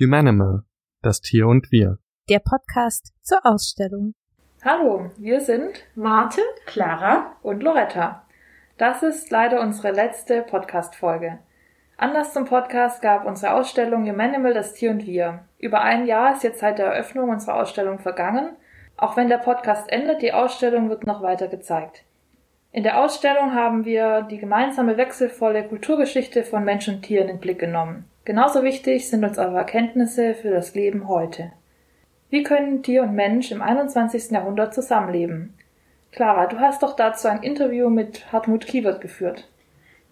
Humanimal, das Tier und wir. Der Podcast zur Ausstellung. Hallo, wir sind Marte, Clara und Loretta. Das ist leider unsere letzte Podcast-Folge. Anlass zum Podcast gab unsere Ausstellung Humanimal, das Tier und wir. Über ein Jahr ist jetzt seit der Eröffnung unserer Ausstellung vergangen. Auch wenn der Podcast endet, die Ausstellung wird noch weiter gezeigt. In der Ausstellung haben wir die gemeinsame wechselvolle Kulturgeschichte von Mensch und Tier in den Blick genommen. Genauso wichtig sind uns aber Erkenntnisse für das Leben heute. Wie können Tier und Mensch im 21. Jahrhundert zusammenleben? Clara, du hast doch dazu ein Interview mit Hartmut Kiewert geführt.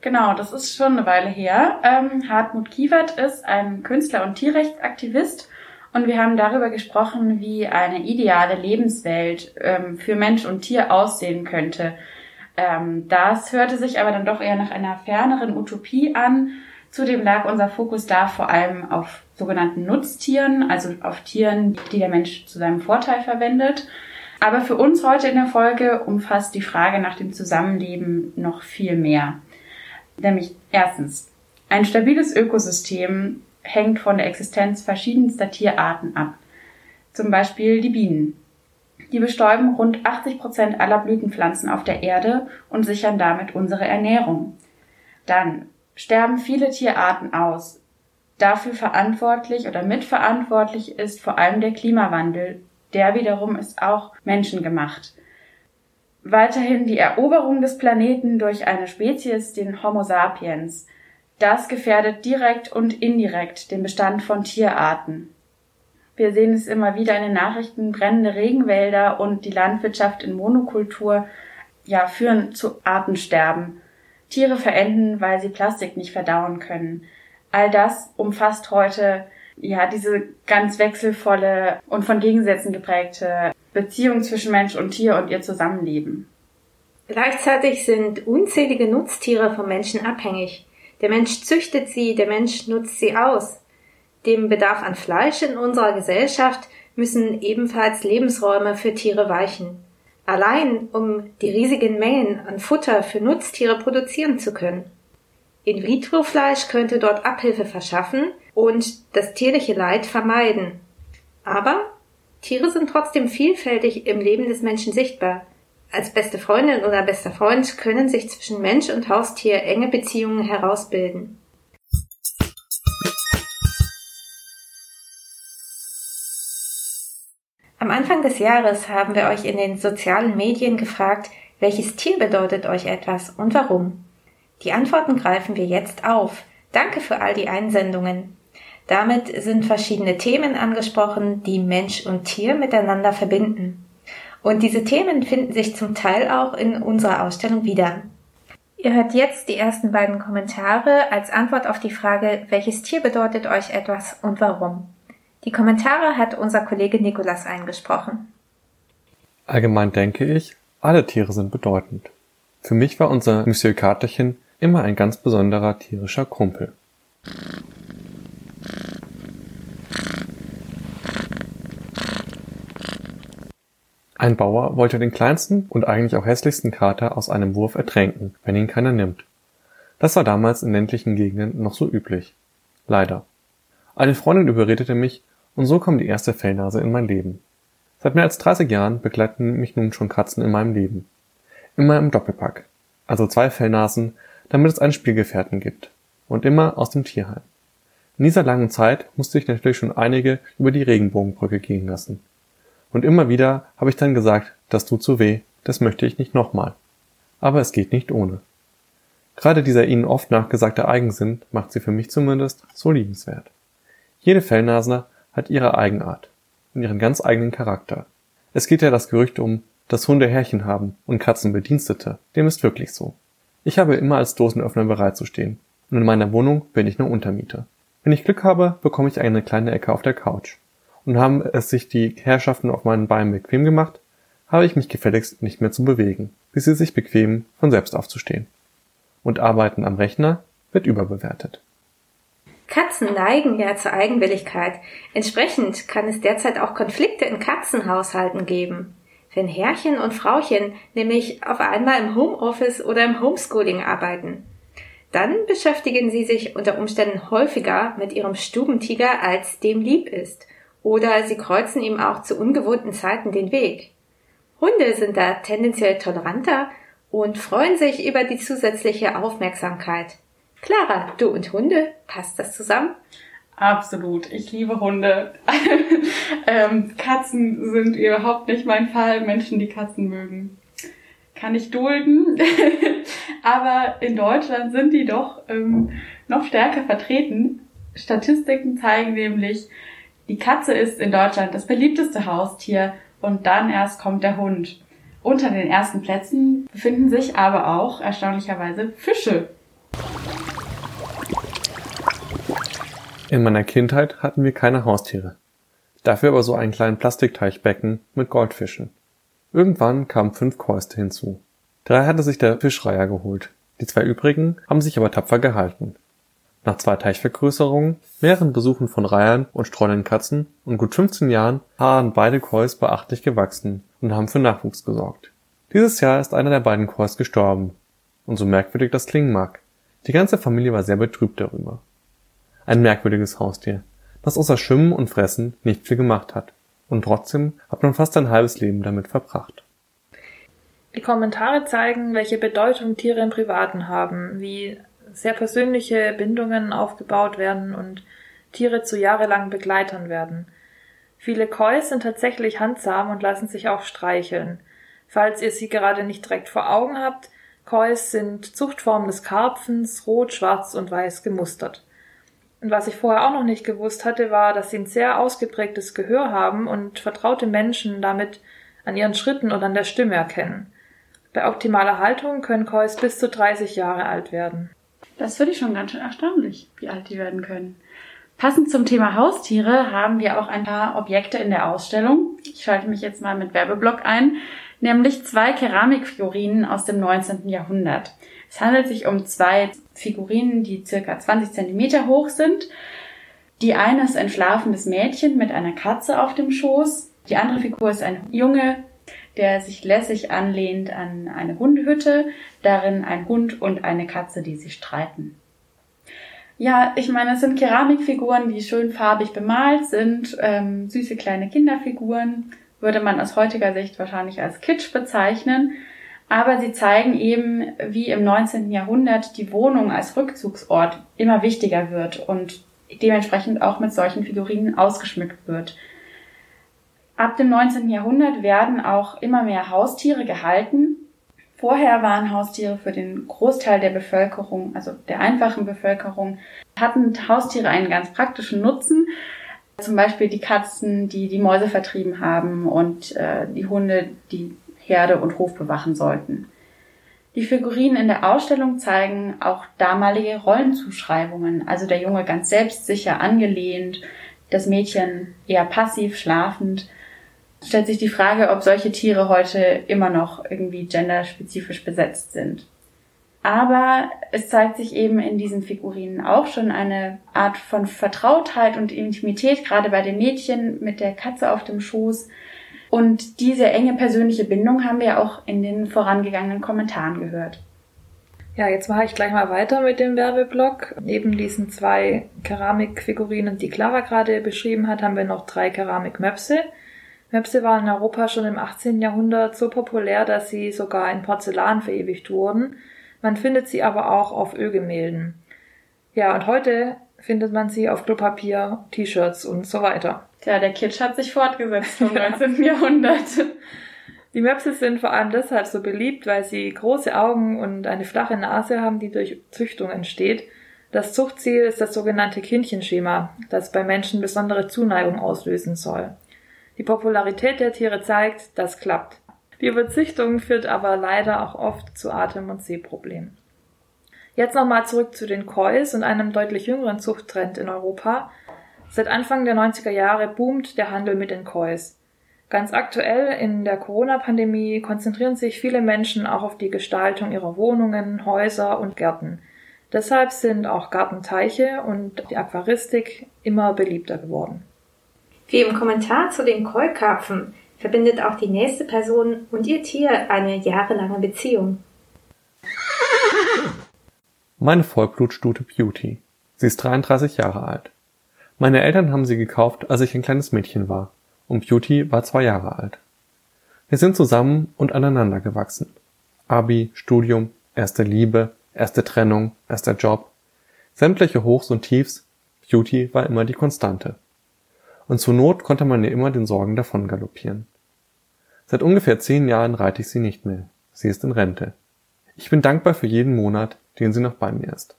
Genau, das ist schon eine Weile her. Ähm, Hartmut Kiewert ist ein Künstler und Tierrechtsaktivist und wir haben darüber gesprochen, wie eine ideale Lebenswelt ähm, für Mensch und Tier aussehen könnte. Ähm, das hörte sich aber dann doch eher nach einer ferneren Utopie an Zudem lag unser Fokus da vor allem auf sogenannten Nutztieren, also auf Tieren, die der Mensch zu seinem Vorteil verwendet. Aber für uns heute in der Folge umfasst die Frage nach dem Zusammenleben noch viel mehr. Nämlich erstens, ein stabiles Ökosystem hängt von der Existenz verschiedenster Tierarten ab. Zum Beispiel die Bienen. Die bestäuben rund 80 Prozent aller Blütenpflanzen auf der Erde und sichern damit unsere Ernährung. Dann sterben viele Tierarten aus. Dafür verantwortlich oder mitverantwortlich ist vor allem der Klimawandel. Der wiederum ist auch menschengemacht. Weiterhin die Eroberung des Planeten durch eine Spezies, den Homo sapiens. Das gefährdet direkt und indirekt den Bestand von Tierarten. Wir sehen es immer wieder in den Nachrichten, brennende Regenwälder und die Landwirtschaft in Monokultur ja, führen zu Artensterben. Tiere verenden, weil sie Plastik nicht verdauen können. All das umfasst heute ja diese ganz wechselvolle und von Gegensätzen geprägte Beziehung zwischen Mensch und Tier und ihr Zusammenleben. Gleichzeitig sind unzählige Nutztiere vom Menschen abhängig. Der Mensch züchtet sie, der Mensch nutzt sie aus. Dem Bedarf an Fleisch in unserer Gesellschaft müssen ebenfalls Lebensräume für Tiere weichen allein um die riesigen Mengen an Futter für Nutztiere produzieren zu können. In-vitro-Fleisch könnte dort Abhilfe verschaffen und das tierliche Leid vermeiden. Aber Tiere sind trotzdem vielfältig im Leben des Menschen sichtbar. Als beste Freundin oder bester Freund können sich zwischen Mensch und Haustier enge Beziehungen herausbilden. Am Anfang des Jahres haben wir euch in den sozialen Medien gefragt, welches Tier bedeutet euch etwas und warum. Die Antworten greifen wir jetzt auf. Danke für all die Einsendungen. Damit sind verschiedene Themen angesprochen, die Mensch und Tier miteinander verbinden. Und diese Themen finden sich zum Teil auch in unserer Ausstellung wieder. Ihr hört jetzt die ersten beiden Kommentare als Antwort auf die Frage, welches Tier bedeutet euch etwas und warum. Die Kommentare hat unser Kollege Nikolas eingesprochen. Allgemein denke ich, alle Tiere sind bedeutend. Für mich war unser Monsieur Katerchen immer ein ganz besonderer tierischer Kumpel. Ein Bauer wollte den kleinsten und eigentlich auch hässlichsten Kater aus einem Wurf ertränken, wenn ihn keiner nimmt. Das war damals in ländlichen Gegenden noch so üblich. Leider. Eine Freundin überredete mich, und so kam die erste Fellnase in mein Leben. Seit mehr als 30 Jahren begleiten mich nun schon Katzen in meinem Leben. Immer im Doppelpack. Also zwei Fellnasen, damit es einen Spielgefährten gibt. Und immer aus dem Tierheim. In dieser langen Zeit musste ich natürlich schon einige über die Regenbogenbrücke gehen lassen. Und immer wieder habe ich dann gesagt, das tut so weh, das möchte ich nicht nochmal. Aber es geht nicht ohne. Gerade dieser ihnen oft nachgesagte Eigensinn macht sie für mich zumindest so liebenswert. Jede Fellnasner hat ihre Eigenart und ihren ganz eigenen Charakter. Es geht ja das Gerücht um, dass Hunde Herrchen haben und Katzen Bedienstete. Dem ist wirklich so. Ich habe immer als Dosenöffner bereit zu stehen und in meiner Wohnung bin ich nur Untermieter. Wenn ich Glück habe, bekomme ich eine kleine Ecke auf der Couch. Und haben es sich die Herrschaften auf meinen Beinen bequem gemacht, habe ich mich gefälligst nicht mehr zu bewegen, bis sie sich bequemen, von selbst aufzustehen. Und Arbeiten am Rechner wird überbewertet. Katzen neigen ja zur Eigenwilligkeit. Entsprechend kann es derzeit auch Konflikte in Katzenhaushalten geben. Wenn Herrchen und Frauchen nämlich auf einmal im Homeoffice oder im Homeschooling arbeiten. dann beschäftigen sie sich unter Umständen häufiger mit ihrem Stubentiger, als dem lieb ist. Oder sie kreuzen ihm auch zu ungewohnten Zeiten den Weg. Hunde sind da tendenziell toleranter und freuen sich über die zusätzliche Aufmerksamkeit. Clara, du und Hunde, passt das zusammen? Absolut. Ich liebe Hunde. ähm, Katzen sind überhaupt nicht mein Fall. Menschen, die Katzen mögen, kann ich dulden. Aber in Deutschland sind die doch ähm, noch stärker vertreten. Statistiken zeigen nämlich, die Katze ist in Deutschland das beliebteste Haustier und dann erst kommt der Hund. Unter den ersten Plätzen befinden sich aber auch erstaunlicherweise Fische. In meiner Kindheit hatten wir keine Haustiere. Dafür aber so einen kleinen Plastikteichbecken mit Goldfischen. Irgendwann kamen fünf Käuste hinzu. Drei hatte sich der Fischreiher geholt. Die zwei übrigen haben sich aber tapfer gehalten. Nach zwei Teichvergrößerungen, mehreren Besuchen von Reihern und streunenden Katzen und gut 15 Jahren waren beide Kois beachtlich gewachsen und haben für Nachwuchs gesorgt. Dieses Jahr ist einer der beiden Kois gestorben. Und so merkwürdig das klingen mag. Die ganze Familie war sehr betrübt darüber. Ein merkwürdiges Haustier, das außer Schwimmen und Fressen nicht viel gemacht hat. Und trotzdem hat man fast ein halbes Leben damit verbracht. Die Kommentare zeigen, welche Bedeutung Tiere im Privaten haben, wie sehr persönliche Bindungen aufgebaut werden und Tiere zu jahrelangen Begleitern werden. Viele Kois sind tatsächlich handsam und lassen sich auch streicheln. Falls ihr sie gerade nicht direkt vor Augen habt, Kois sind Zuchtformen des Karpfens, rot, schwarz und weiß gemustert. Und was ich vorher auch noch nicht gewusst hatte, war, dass sie ein sehr ausgeprägtes Gehör haben und vertraute Menschen damit an ihren Schritten und an der Stimme erkennen. Bei optimaler Haltung können Kois bis zu 30 Jahre alt werden. Das finde ich schon ganz schön erstaunlich, wie alt die werden können. Passend zum Thema Haustiere haben wir auch ein paar Objekte in der Ausstellung. Ich schalte mich jetzt mal mit Werbeblock ein, nämlich zwei Keramikfigurinen aus dem 19. Jahrhundert. Es handelt sich um zwei Figurinen, die circa 20 Zentimeter hoch sind. Die eine ist ein schlafendes Mädchen mit einer Katze auf dem Schoß. Die andere Figur ist ein Junge, der sich lässig anlehnt an eine Hundehütte, darin ein Hund und eine Katze, die sich streiten. Ja, ich meine, es sind Keramikfiguren, die schön farbig bemalt sind, ähm, süße kleine Kinderfiguren, würde man aus heutiger Sicht wahrscheinlich als Kitsch bezeichnen. Aber sie zeigen eben, wie im 19. Jahrhundert die Wohnung als Rückzugsort immer wichtiger wird und dementsprechend auch mit solchen Figurinen ausgeschmückt wird. Ab dem 19. Jahrhundert werden auch immer mehr Haustiere gehalten. Vorher waren Haustiere für den Großteil der Bevölkerung, also der einfachen Bevölkerung, hatten Haustiere einen ganz praktischen Nutzen. Zum Beispiel die Katzen, die die Mäuse vertrieben haben und äh, die Hunde, die Herde und Hof bewachen sollten. Die Figurinen in der Ausstellung zeigen auch damalige Rollenzuschreibungen, also der Junge ganz selbstsicher angelehnt, das Mädchen eher passiv schlafend stellt sich die Frage, ob solche Tiere heute immer noch irgendwie genderspezifisch besetzt sind. Aber es zeigt sich eben in diesen Figurinen auch schon eine Art von Vertrautheit und Intimität, gerade bei den Mädchen mit der Katze auf dem Schoß. Und diese enge persönliche Bindung haben wir auch in den vorangegangenen Kommentaren gehört. Ja, jetzt mache ich gleich mal weiter mit dem Werbeblock. Neben diesen zwei Keramikfigurinen, die Clara gerade beschrieben hat, haben wir noch drei Keramikmöpse. Möpse waren in Europa schon im 18. Jahrhundert so populär, dass sie sogar in Porzellan verewigt wurden. Man findet sie aber auch auf Ölgemälden. Ja, und heute findet man sie auf Klopapier, T-Shirts und so weiter. Tja, der Kitsch hat sich fortgesetzt vom 19. Jahrhundert. Die Möpse sind vor allem deshalb so beliebt, weil sie große Augen und eine flache Nase haben, die durch Züchtung entsteht. Das Zuchtziel ist das sogenannte Kindchenschema, das bei Menschen besondere Zuneigung auslösen soll. Die Popularität der Tiere zeigt, das klappt. Die Überzüchtung führt aber leider auch oft zu Atem- und Sehproblemen. Jetzt nochmal zurück zu den Kois und einem deutlich jüngeren Zuchttrend in Europa. Seit Anfang der 90er Jahre boomt der Handel mit den Kois. Ganz aktuell in der Corona-Pandemie konzentrieren sich viele Menschen auch auf die Gestaltung ihrer Wohnungen, Häuser und Gärten. Deshalb sind auch Gartenteiche und die Aquaristik immer beliebter geworden. Wie im Kommentar zu den Keukarpfen verbindet auch die nächste Person und ihr Tier eine jahrelange Beziehung. Meine Vollblutstute Beauty. Sie ist 33 Jahre alt. Meine Eltern haben sie gekauft, als ich ein kleines Mädchen war, und Beauty war zwei Jahre alt. Wir sind zusammen und aneinander gewachsen. Abi, Studium, erste Liebe, erste Trennung, erster Job. Sämtliche Hochs und Tiefs, Beauty war immer die Konstante. Und zur Not konnte man ihr immer den Sorgen davon galoppieren. Seit ungefähr zehn Jahren reite ich sie nicht mehr. Sie ist in Rente. Ich bin dankbar für jeden Monat, den sie noch bei mir ist.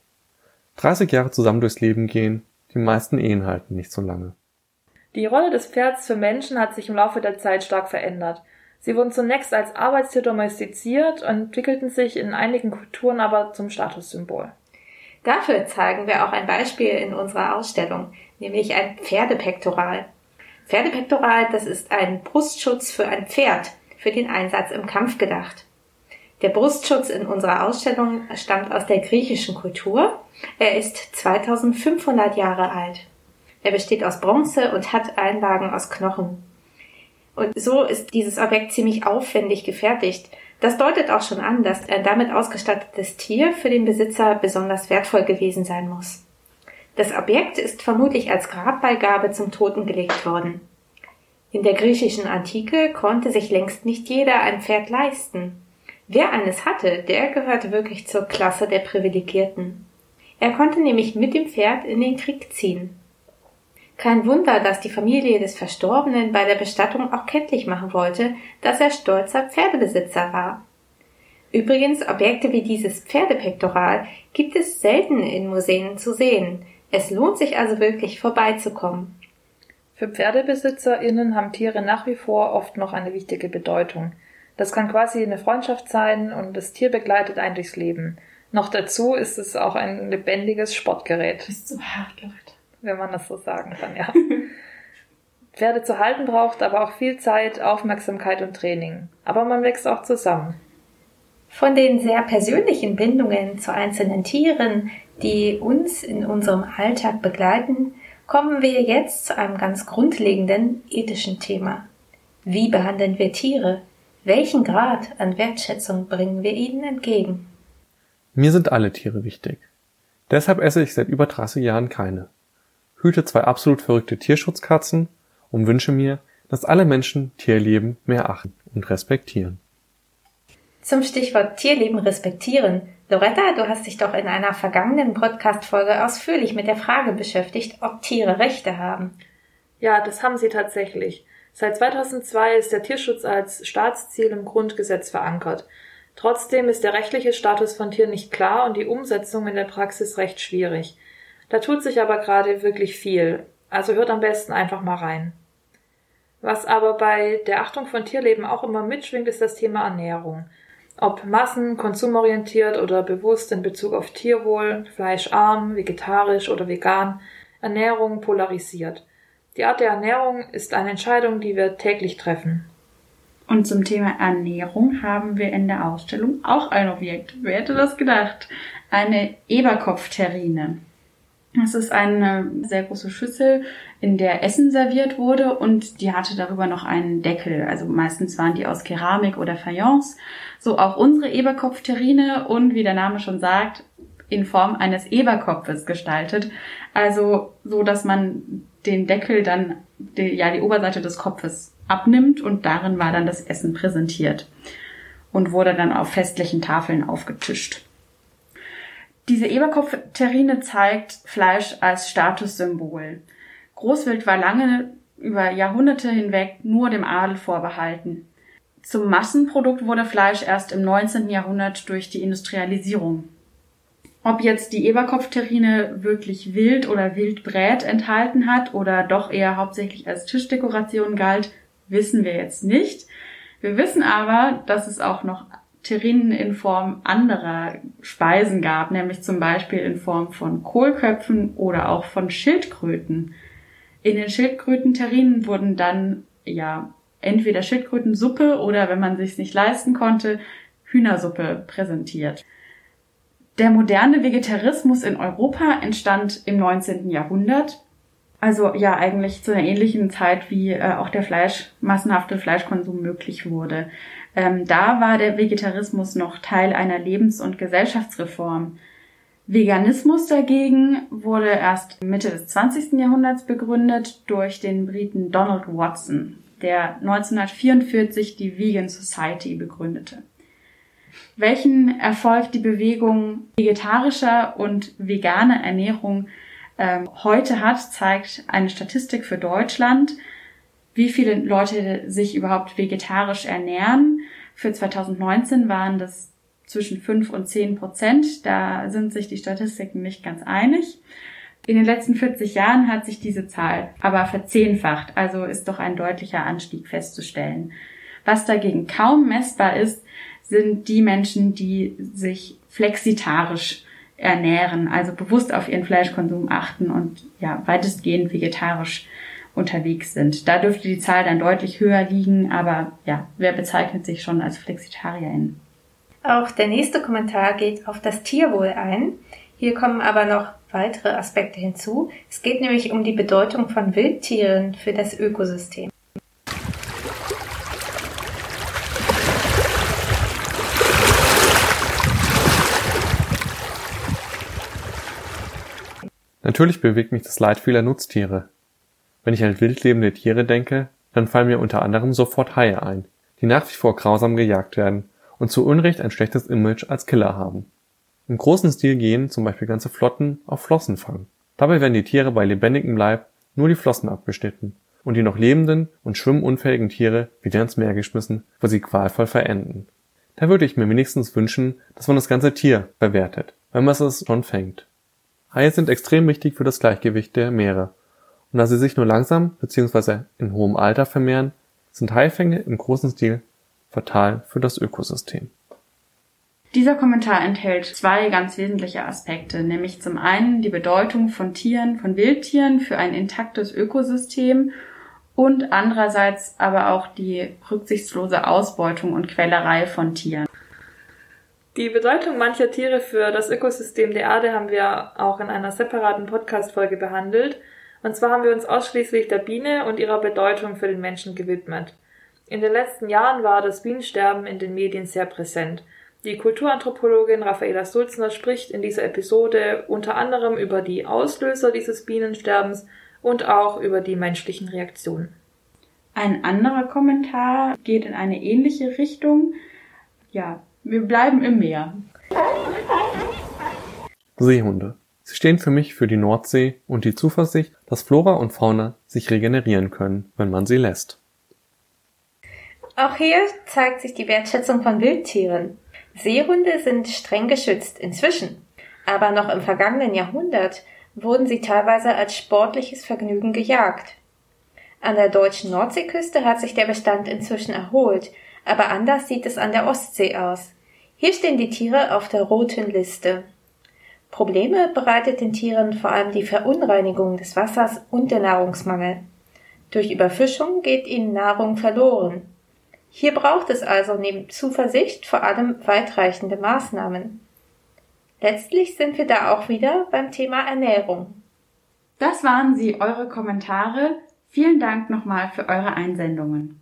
30 Jahre zusammen durchs Leben gehen, die meisten Ehen halten nicht so lange. Die Rolle des Pferds für Menschen hat sich im Laufe der Zeit stark verändert. Sie wurden zunächst als Arbeitstier domestiziert und entwickelten sich in einigen Kulturen aber zum Statussymbol. Dafür zeigen wir auch ein Beispiel in unserer Ausstellung, nämlich ein Pferdepektoral. Pferdepektoral, das ist ein Brustschutz für ein Pferd, für den Einsatz im Kampf gedacht. Der Brustschutz in unserer Ausstellung stammt aus der griechischen Kultur. Er ist 2500 Jahre alt. Er besteht aus Bronze und hat Einlagen aus Knochen. Und so ist dieses Objekt ziemlich aufwendig gefertigt. Das deutet auch schon an, dass ein damit ausgestattetes Tier für den Besitzer besonders wertvoll gewesen sein muss. Das Objekt ist vermutlich als Grabbeigabe zum Toten gelegt worden. In der griechischen Antike konnte sich längst nicht jeder ein Pferd leisten. Wer eines hatte, der gehörte wirklich zur Klasse der Privilegierten. Er konnte nämlich mit dem Pferd in den Krieg ziehen. Kein Wunder, dass die Familie des Verstorbenen bei der Bestattung auch kenntlich machen wollte, dass er stolzer Pferdebesitzer war. Übrigens, Objekte wie dieses Pferdepektoral gibt es selten in Museen zu sehen. Es lohnt sich also wirklich vorbeizukommen. Für PferdebesitzerInnen haben Tiere nach wie vor oft noch eine wichtige Bedeutung. Das kann quasi eine Freundschaft sein und das Tier begleitet einen durchs Leben. Noch dazu ist es auch ein lebendiges Sportgerät. Das ist so hart, Leute wenn man das so sagen kann, ja. Pferde zu halten braucht aber auch viel Zeit, Aufmerksamkeit und Training. Aber man wächst auch zusammen. Von den sehr persönlichen Bindungen zu einzelnen Tieren, die uns in unserem Alltag begleiten, kommen wir jetzt zu einem ganz grundlegenden ethischen Thema. Wie behandeln wir Tiere? Welchen Grad an Wertschätzung bringen wir ihnen entgegen? Mir sind alle Tiere wichtig. Deshalb esse ich seit über 30 Jahren keine hüte zwei absolut verrückte Tierschutzkatzen und wünsche mir, dass alle Menschen Tierleben mehr achten und respektieren. Zum Stichwort Tierleben respektieren. Loretta, du hast dich doch in einer vergangenen Podcast-Folge ausführlich mit der Frage beschäftigt, ob Tiere Rechte haben. Ja, das haben sie tatsächlich. Seit 2002 ist der Tierschutz als Staatsziel im Grundgesetz verankert. Trotzdem ist der rechtliche Status von Tieren nicht klar und die Umsetzung in der Praxis recht schwierig. Da tut sich aber gerade wirklich viel. Also hört am besten einfach mal rein. Was aber bei der Achtung von Tierleben auch immer mitschwingt, ist das Thema Ernährung. Ob massen-, konsumorientiert oder bewusst in Bezug auf Tierwohl, fleischarm, vegetarisch oder vegan, Ernährung polarisiert. Die Art der Ernährung ist eine Entscheidung, die wir täglich treffen. Und zum Thema Ernährung haben wir in der Ausstellung auch ein Objekt. Wer hätte das gedacht? Eine Eberkopfterrine. Es ist eine sehr große Schüssel, in der Essen serviert wurde und die hatte darüber noch einen Deckel. Also meistens waren die aus Keramik oder Fayence. So auch unsere Eberkopfterrine und wie der Name schon sagt, in Form eines Eberkopfes gestaltet. Also so, dass man den Deckel dann, die, ja, die Oberseite des Kopfes abnimmt und darin war dann das Essen präsentiert und wurde dann auf festlichen Tafeln aufgetischt. Diese Eberkopf-Terrine zeigt Fleisch als Statussymbol. Großwild war lange über Jahrhunderte hinweg nur dem Adel vorbehalten. Zum Massenprodukt wurde Fleisch erst im 19. Jahrhundert durch die Industrialisierung. Ob jetzt die Eberkopfterrine wirklich wild oder wildbrät enthalten hat oder doch eher hauptsächlich als Tischdekoration galt, wissen wir jetzt nicht. Wir wissen aber, dass es auch noch Terrinen in Form anderer Speisen gab, nämlich zum Beispiel in Form von Kohlköpfen oder auch von Schildkröten. In den Schildkrötenterrinen wurden dann ja entweder Schildkrötensuppe oder wenn man sich nicht leisten konnte, Hühnersuppe präsentiert. Der moderne Vegetarismus in Europa entstand im 19. Jahrhundert. Also ja, eigentlich zu einer ähnlichen Zeit, wie äh, auch der Fleisch, massenhafte Fleischkonsum möglich wurde. Ähm, da war der Vegetarismus noch Teil einer Lebens- und Gesellschaftsreform. Veganismus dagegen wurde erst Mitte des 20. Jahrhunderts begründet durch den Briten Donald Watson, der 1944 die Vegan Society begründete. Welchen Erfolg die Bewegung vegetarischer und veganer Ernährung ähm, heute hat, zeigt eine Statistik für Deutschland, wie viele Leute sich überhaupt vegetarisch ernähren. Für 2019 waren das zwischen 5 und 10 Prozent. Da sind sich die Statistiken nicht ganz einig. In den letzten 40 Jahren hat sich diese Zahl aber verzehnfacht, also ist doch ein deutlicher Anstieg festzustellen. Was dagegen kaum messbar ist, sind die Menschen, die sich flexitarisch ernähren, also bewusst auf ihren Fleischkonsum achten und ja, weitestgehend vegetarisch unterwegs sind. Da dürfte die Zahl dann deutlich höher liegen, aber ja, wer bezeichnet sich schon als Flexitarierin? Auch der nächste Kommentar geht auf das Tierwohl ein. Hier kommen aber noch weitere Aspekte hinzu. Es geht nämlich um die Bedeutung von Wildtieren für das Ökosystem. Natürlich bewegt mich das Leid vieler Nutztiere. Wenn ich an wildlebende Tiere denke, dann fallen mir unter anderem sofort Haie ein, die nach wie vor grausam gejagt werden und zu Unrecht ein schlechtes Image als Killer haben. Im großen Stil gehen zum Beispiel ganze Flotten auf Flossenfang. Dabei werden die Tiere bei lebendigem Leib nur die Flossen abgeschnitten und die noch lebenden und schwimmunfähigen Tiere wieder ins Meer geschmissen, wo sie qualvoll verenden. Da würde ich mir wenigstens wünschen, dass man das ganze Tier verwertet, wenn man es schon fängt. Haie sind extrem wichtig für das Gleichgewicht der Meere. Und da sie sich nur langsam bzw. in hohem Alter vermehren, sind Haifänge im großen Stil fatal für das Ökosystem. Dieser Kommentar enthält zwei ganz wesentliche Aspekte, nämlich zum einen die Bedeutung von Tieren, von Wildtieren für ein intaktes Ökosystem und andererseits aber auch die rücksichtslose Ausbeutung und Quälerei von Tieren. Die Bedeutung mancher Tiere für das Ökosystem der Erde haben wir auch in einer separaten Podcast-Folge behandelt. Und zwar haben wir uns ausschließlich der Biene und ihrer Bedeutung für den Menschen gewidmet. In den letzten Jahren war das Bienensterben in den Medien sehr präsent. Die Kulturanthropologin Raffaela Sulzner spricht in dieser Episode unter anderem über die Auslöser dieses Bienensterbens und auch über die menschlichen Reaktionen. Ein anderer Kommentar geht in eine ähnliche Richtung. Ja, wir bleiben im Meer. Seehunde. Sie stehen für mich für die Nordsee und die Zuversicht, dass Flora und Fauna sich regenerieren können, wenn man sie lässt. Auch hier zeigt sich die Wertschätzung von Wildtieren. Seehunde sind streng geschützt inzwischen, aber noch im vergangenen Jahrhundert wurden sie teilweise als sportliches Vergnügen gejagt. An der deutschen Nordseeküste hat sich der Bestand inzwischen erholt, aber anders sieht es an der Ostsee aus. Hier stehen die Tiere auf der roten Liste. Probleme bereitet den Tieren vor allem die Verunreinigung des Wassers und der Nahrungsmangel. Durch Überfischung geht ihnen Nahrung verloren. Hier braucht es also neben Zuversicht vor allem weitreichende Maßnahmen. Letztlich sind wir da auch wieder beim Thema Ernährung. Das waren sie, eure Kommentare. Vielen Dank nochmal für eure Einsendungen.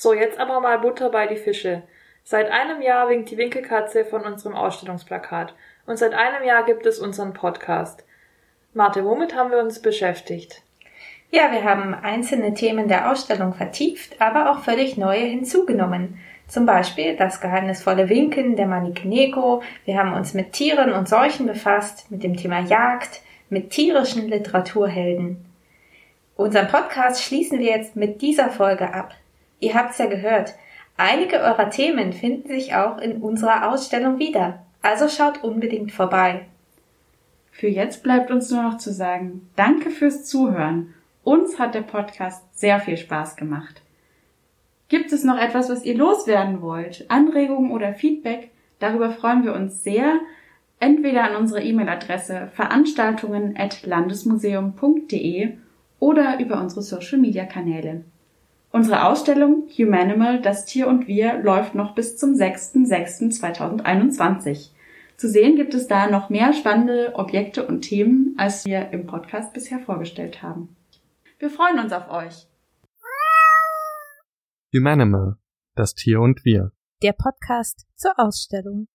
So, jetzt aber mal Butter bei die Fische. Seit einem Jahr winkt die Winkelkatze von unserem Ausstellungsplakat. Und seit einem Jahr gibt es unseren Podcast. Marte, womit haben wir uns beschäftigt? Ja, wir haben einzelne Themen der Ausstellung vertieft, aber auch völlig neue hinzugenommen. Zum Beispiel das geheimnisvolle Winken der Manikeneko. Wir haben uns mit Tieren und Seuchen befasst, mit dem Thema Jagd, mit tierischen Literaturhelden. Unseren Podcast schließen wir jetzt mit dieser Folge ab. Ihr habt's ja gehört. Einige eurer Themen finden sich auch in unserer Ausstellung wieder. Also schaut unbedingt vorbei. Für jetzt bleibt uns nur noch zu sagen, danke fürs Zuhören. Uns hat der Podcast sehr viel Spaß gemacht. Gibt es noch etwas, was ihr loswerden wollt? Anregungen oder Feedback? Darüber freuen wir uns sehr. Entweder an unsere E-Mail-Adresse veranstaltungen.landesmuseum.de oder über unsere Social-Media-Kanäle. Unsere Ausstellung Humanimal, das Tier und wir läuft noch bis zum 6.6.2021. Zu sehen gibt es da noch mehr spannende Objekte und Themen, als wir im Podcast bisher vorgestellt haben. Wir freuen uns auf euch. Humanimal, Das Tier und wir. Der Podcast zur Ausstellung.